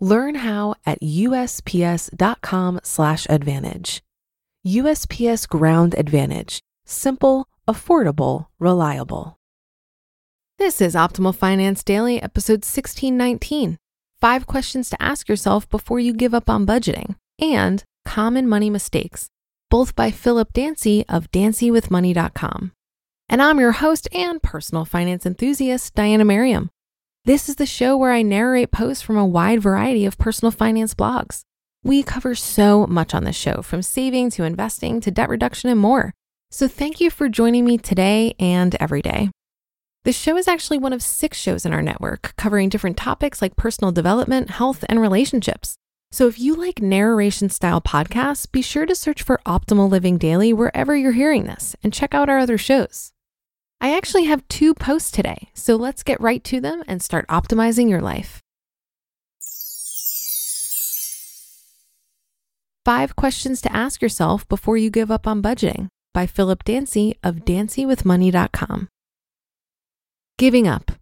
Learn how at usps.com/advantage. USPS Ground Advantage: simple, affordable, reliable. This is Optimal Finance Daily, episode 1619. 5 questions to ask yourself before you give up on budgeting and common money mistakes, both by Philip Dancy of dancywithmoney.com. And I'm your host and personal finance enthusiast, Diana Merriam. This is the show where I narrate posts from a wide variety of personal finance blogs. We cover so much on this show, from saving to investing to debt reduction and more. So thank you for joining me today and every day. This show is actually one of six shows in our network covering different topics like personal development, health, and relationships. So if you like narration style podcasts, be sure to search for Optimal Living Daily wherever you're hearing this and check out our other shows. I actually have two posts today, so let's get right to them and start optimizing your life. Five questions to ask yourself before you give up on budgeting by Philip Dancy of dancywithmoney.com. Giving up.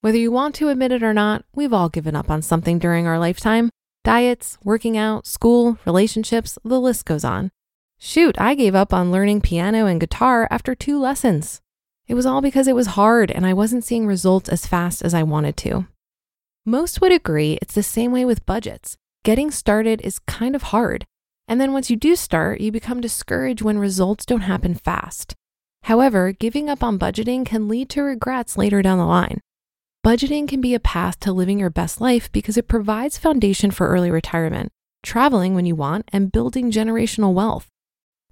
Whether you want to admit it or not, we've all given up on something during our lifetime diets, working out, school, relationships, the list goes on. Shoot, I gave up on learning piano and guitar after two lessons. It was all because it was hard and I wasn't seeing results as fast as I wanted to. Most would agree it's the same way with budgets. Getting started is kind of hard. And then once you do start, you become discouraged when results don't happen fast. However, giving up on budgeting can lead to regrets later down the line. Budgeting can be a path to living your best life because it provides foundation for early retirement, traveling when you want, and building generational wealth.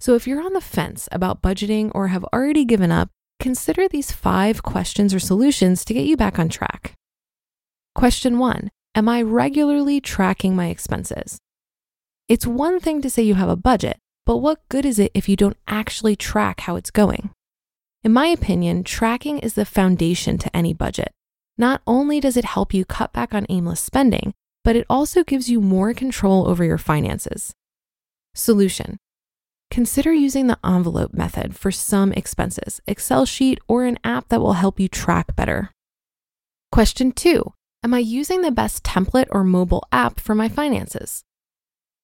So if you're on the fence about budgeting or have already given up, Consider these five questions or solutions to get you back on track. Question one Am I regularly tracking my expenses? It's one thing to say you have a budget, but what good is it if you don't actually track how it's going? In my opinion, tracking is the foundation to any budget. Not only does it help you cut back on aimless spending, but it also gives you more control over your finances. Solution Consider using the envelope method for some expenses, Excel sheet, or an app that will help you track better. Question two Am I using the best template or mobile app for my finances?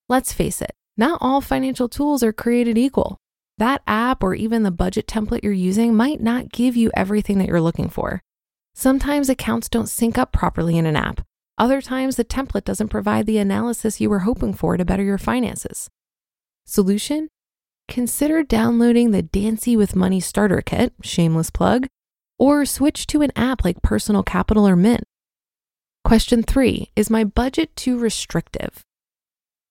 Let's face it, not all financial tools are created equal. That app or even the budget template you're using might not give you everything that you're looking for. Sometimes accounts don't sync up properly in an app. Other times, the template doesn't provide the analysis you were hoping for to better your finances. Solution consider downloading the Dancy with Money starter kit, shameless plug, or switch to an app like Personal Capital or Mint. Question three Is my budget too restrictive?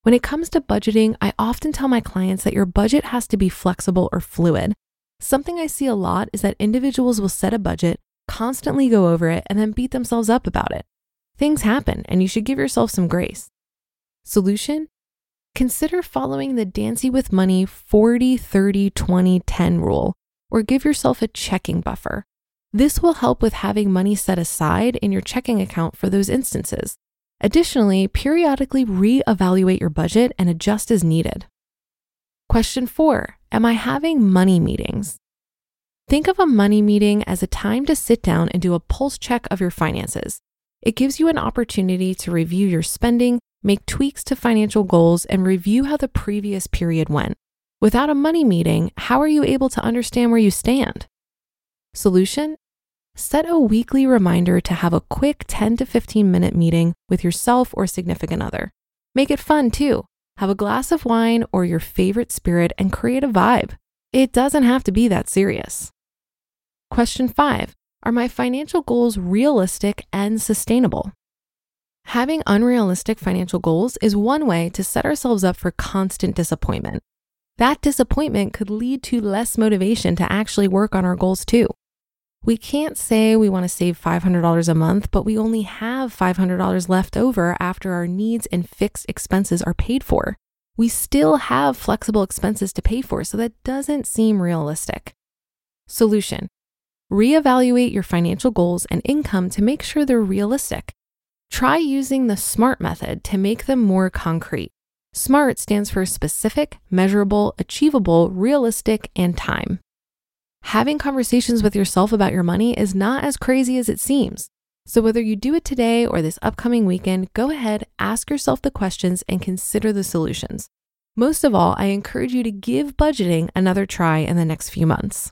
When it comes to budgeting, I often tell my clients that your budget has to be flexible or fluid. Something I see a lot is that individuals will set a budget, constantly go over it, and then beat themselves up about it. Things happen, and you should give yourself some grace. Solution consider following the Dancy with Money 40 30 20 10 rule, or give yourself a checking buffer. This will help with having money set aside in your checking account for those instances. Additionally, periodically reevaluate your budget and adjust as needed. Question four Am I having money meetings? Think of a money meeting as a time to sit down and do a pulse check of your finances. It gives you an opportunity to review your spending, make tweaks to financial goals, and review how the previous period went. Without a money meeting, how are you able to understand where you stand? Solution Set a weekly reminder to have a quick 10 to 15 minute meeting with yourself or significant other. Make it fun too. Have a glass of wine or your favorite spirit and create a vibe. It doesn't have to be that serious. Question five Are my financial goals realistic and sustainable? Having unrealistic financial goals is one way to set ourselves up for constant disappointment. That disappointment could lead to less motivation to actually work on our goals too. We can't say we want to save $500 a month, but we only have $500 left over after our needs and fixed expenses are paid for. We still have flexible expenses to pay for, so that doesn't seem realistic. Solution Reevaluate your financial goals and income to make sure they're realistic. Try using the SMART method to make them more concrete. SMART stands for specific, measurable, achievable, realistic, and time. Having conversations with yourself about your money is not as crazy as it seems. So, whether you do it today or this upcoming weekend, go ahead, ask yourself the questions, and consider the solutions. Most of all, I encourage you to give budgeting another try in the next few months.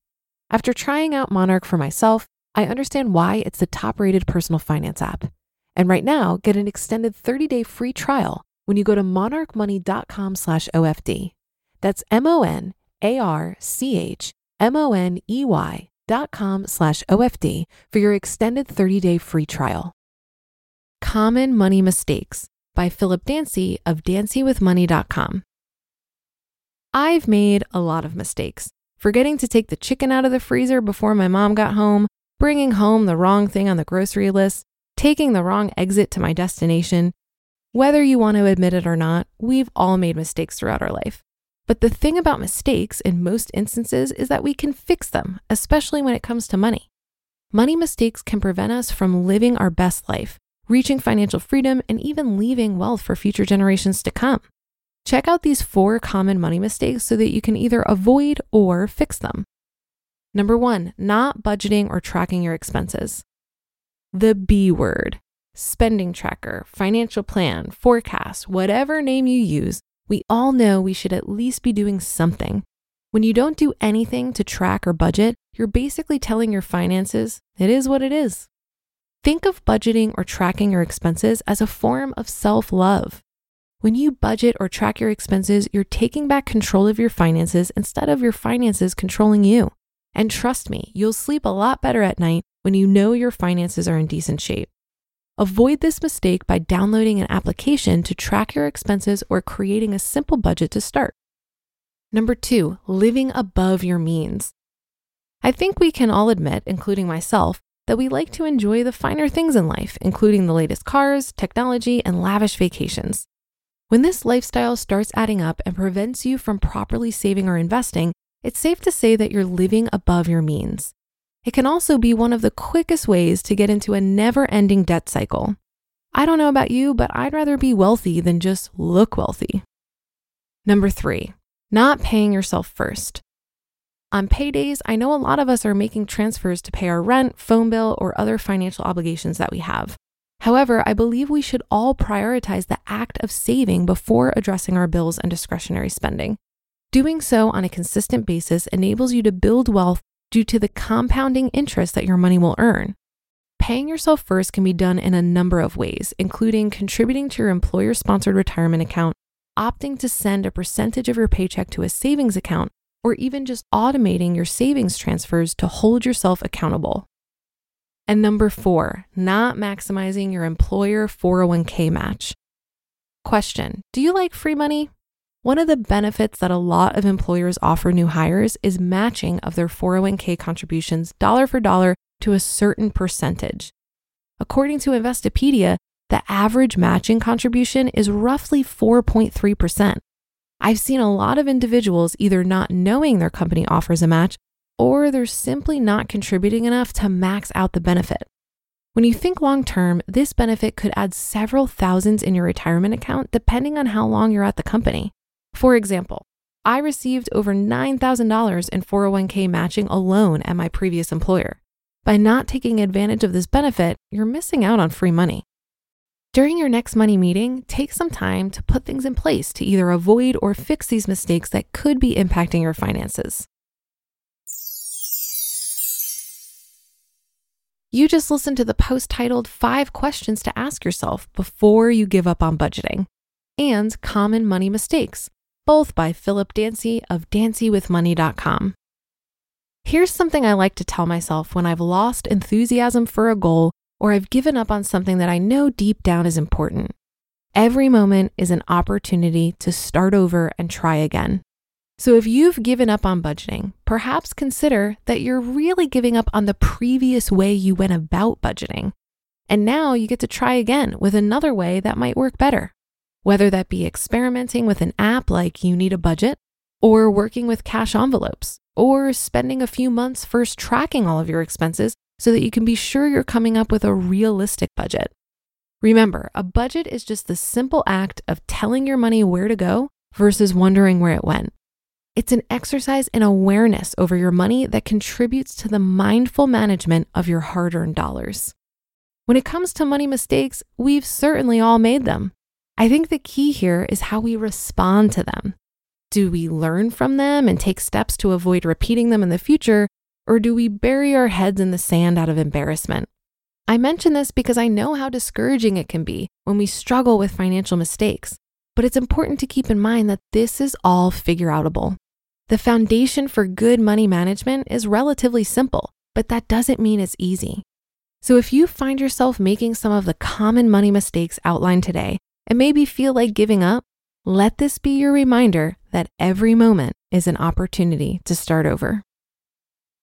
After trying out Monarch for myself, I understand why it's the top rated personal finance app. And right now, get an extended 30 day free trial when you go to monarchmoney.com slash OFD. That's M O N A R C H M O N E Y dot com slash OFD for your extended 30 day free trial. Common Money Mistakes by Philip Dancy of dancywithmoney.com. I've made a lot of mistakes forgetting to take the chicken out of the freezer before my mom got home, bringing home the wrong thing on the grocery list, taking the wrong exit to my destination. Whether you want to admit it or not, we've all made mistakes throughout our life. But the thing about mistakes in most instances is that we can fix them, especially when it comes to money. Money mistakes can prevent us from living our best life, reaching financial freedom, and even leaving wealth for future generations to come. Check out these four common money mistakes so that you can either avoid or fix them. Number one, not budgeting or tracking your expenses. The B word spending tracker, financial plan, forecast, whatever name you use, we all know we should at least be doing something. When you don't do anything to track or budget, you're basically telling your finances, it is what it is. Think of budgeting or tracking your expenses as a form of self love. When you budget or track your expenses, you're taking back control of your finances instead of your finances controlling you. And trust me, you'll sleep a lot better at night when you know your finances are in decent shape. Avoid this mistake by downloading an application to track your expenses or creating a simple budget to start. Number two, living above your means. I think we can all admit, including myself, that we like to enjoy the finer things in life, including the latest cars, technology, and lavish vacations. When this lifestyle starts adding up and prevents you from properly saving or investing, it's safe to say that you're living above your means. It can also be one of the quickest ways to get into a never ending debt cycle. I don't know about you, but I'd rather be wealthy than just look wealthy. Number three, not paying yourself first. On paydays, I know a lot of us are making transfers to pay our rent, phone bill, or other financial obligations that we have. However, I believe we should all prioritize the act of saving before addressing our bills and discretionary spending. Doing so on a consistent basis enables you to build wealth due to the compounding interest that your money will earn. Paying yourself first can be done in a number of ways, including contributing to your employer sponsored retirement account, opting to send a percentage of your paycheck to a savings account, or even just automating your savings transfers to hold yourself accountable. And number four, not maximizing your employer 401k match. Question Do you like free money? One of the benefits that a lot of employers offer new hires is matching of their 401k contributions dollar for dollar to a certain percentage. According to Investopedia, the average matching contribution is roughly 4.3%. I've seen a lot of individuals either not knowing their company offers a match or they're simply not contributing enough to max out the benefit. When you think long term, this benefit could add several thousands in your retirement account depending on how long you're at the company. For example, I received over $9,000 in 401k matching alone at my previous employer. By not taking advantage of this benefit, you're missing out on free money. During your next money meeting, take some time to put things in place to either avoid or fix these mistakes that could be impacting your finances. You just listened to the post titled Five Questions to Ask Yourself Before You Give Up on Budgeting and Common Money Mistakes, both by Philip Dancy of dancywithmoney.com. Here's something I like to tell myself when I've lost enthusiasm for a goal or I've given up on something that I know deep down is important. Every moment is an opportunity to start over and try again. So if you've given up on budgeting, perhaps consider that you're really giving up on the previous way you went about budgeting. And now you get to try again with another way that might work better. Whether that be experimenting with an app like You Need a Budget, or working with cash envelopes, or spending a few months first tracking all of your expenses so that you can be sure you're coming up with a realistic budget. Remember, a budget is just the simple act of telling your money where to go versus wondering where it went. It's an exercise in awareness over your money that contributes to the mindful management of your hard earned dollars. When it comes to money mistakes, we've certainly all made them. I think the key here is how we respond to them. Do we learn from them and take steps to avoid repeating them in the future, or do we bury our heads in the sand out of embarrassment? I mention this because I know how discouraging it can be when we struggle with financial mistakes, but it's important to keep in mind that this is all figure outable. The foundation for good money management is relatively simple, but that doesn't mean it's easy. So if you find yourself making some of the common money mistakes outlined today and maybe feel like giving up, let this be your reminder that every moment is an opportunity to start over.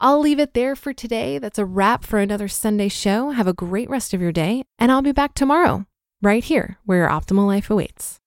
I'll leave it there for today. That's a wrap for another Sunday show. Have a great rest of your day, and I'll be back tomorrow, right here where your optimal life awaits.